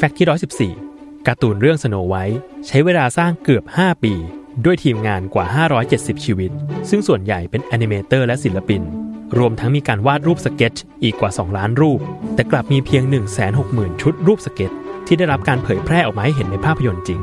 fact ที่ 114 การ์ตูนเรื่อง Snow White ใช้เวลาสร้างเกือบ 5 ปี ด้วยทีมงานกว่า 570 ชีวิต ซึ่งส่วนใหญ่เป็นแอนิเมเตอร์และศิลปิน รวมทั้งมีการวาดรูปสเก็ตช์อีกกว่า 2 ล้านรูป แต่กลับมีเพียง 160,000 ชุดรูปสเก็ตช์ที่ได้รับการเผยแพร่ออกมาให้เห็นในภาพยนตร์จริง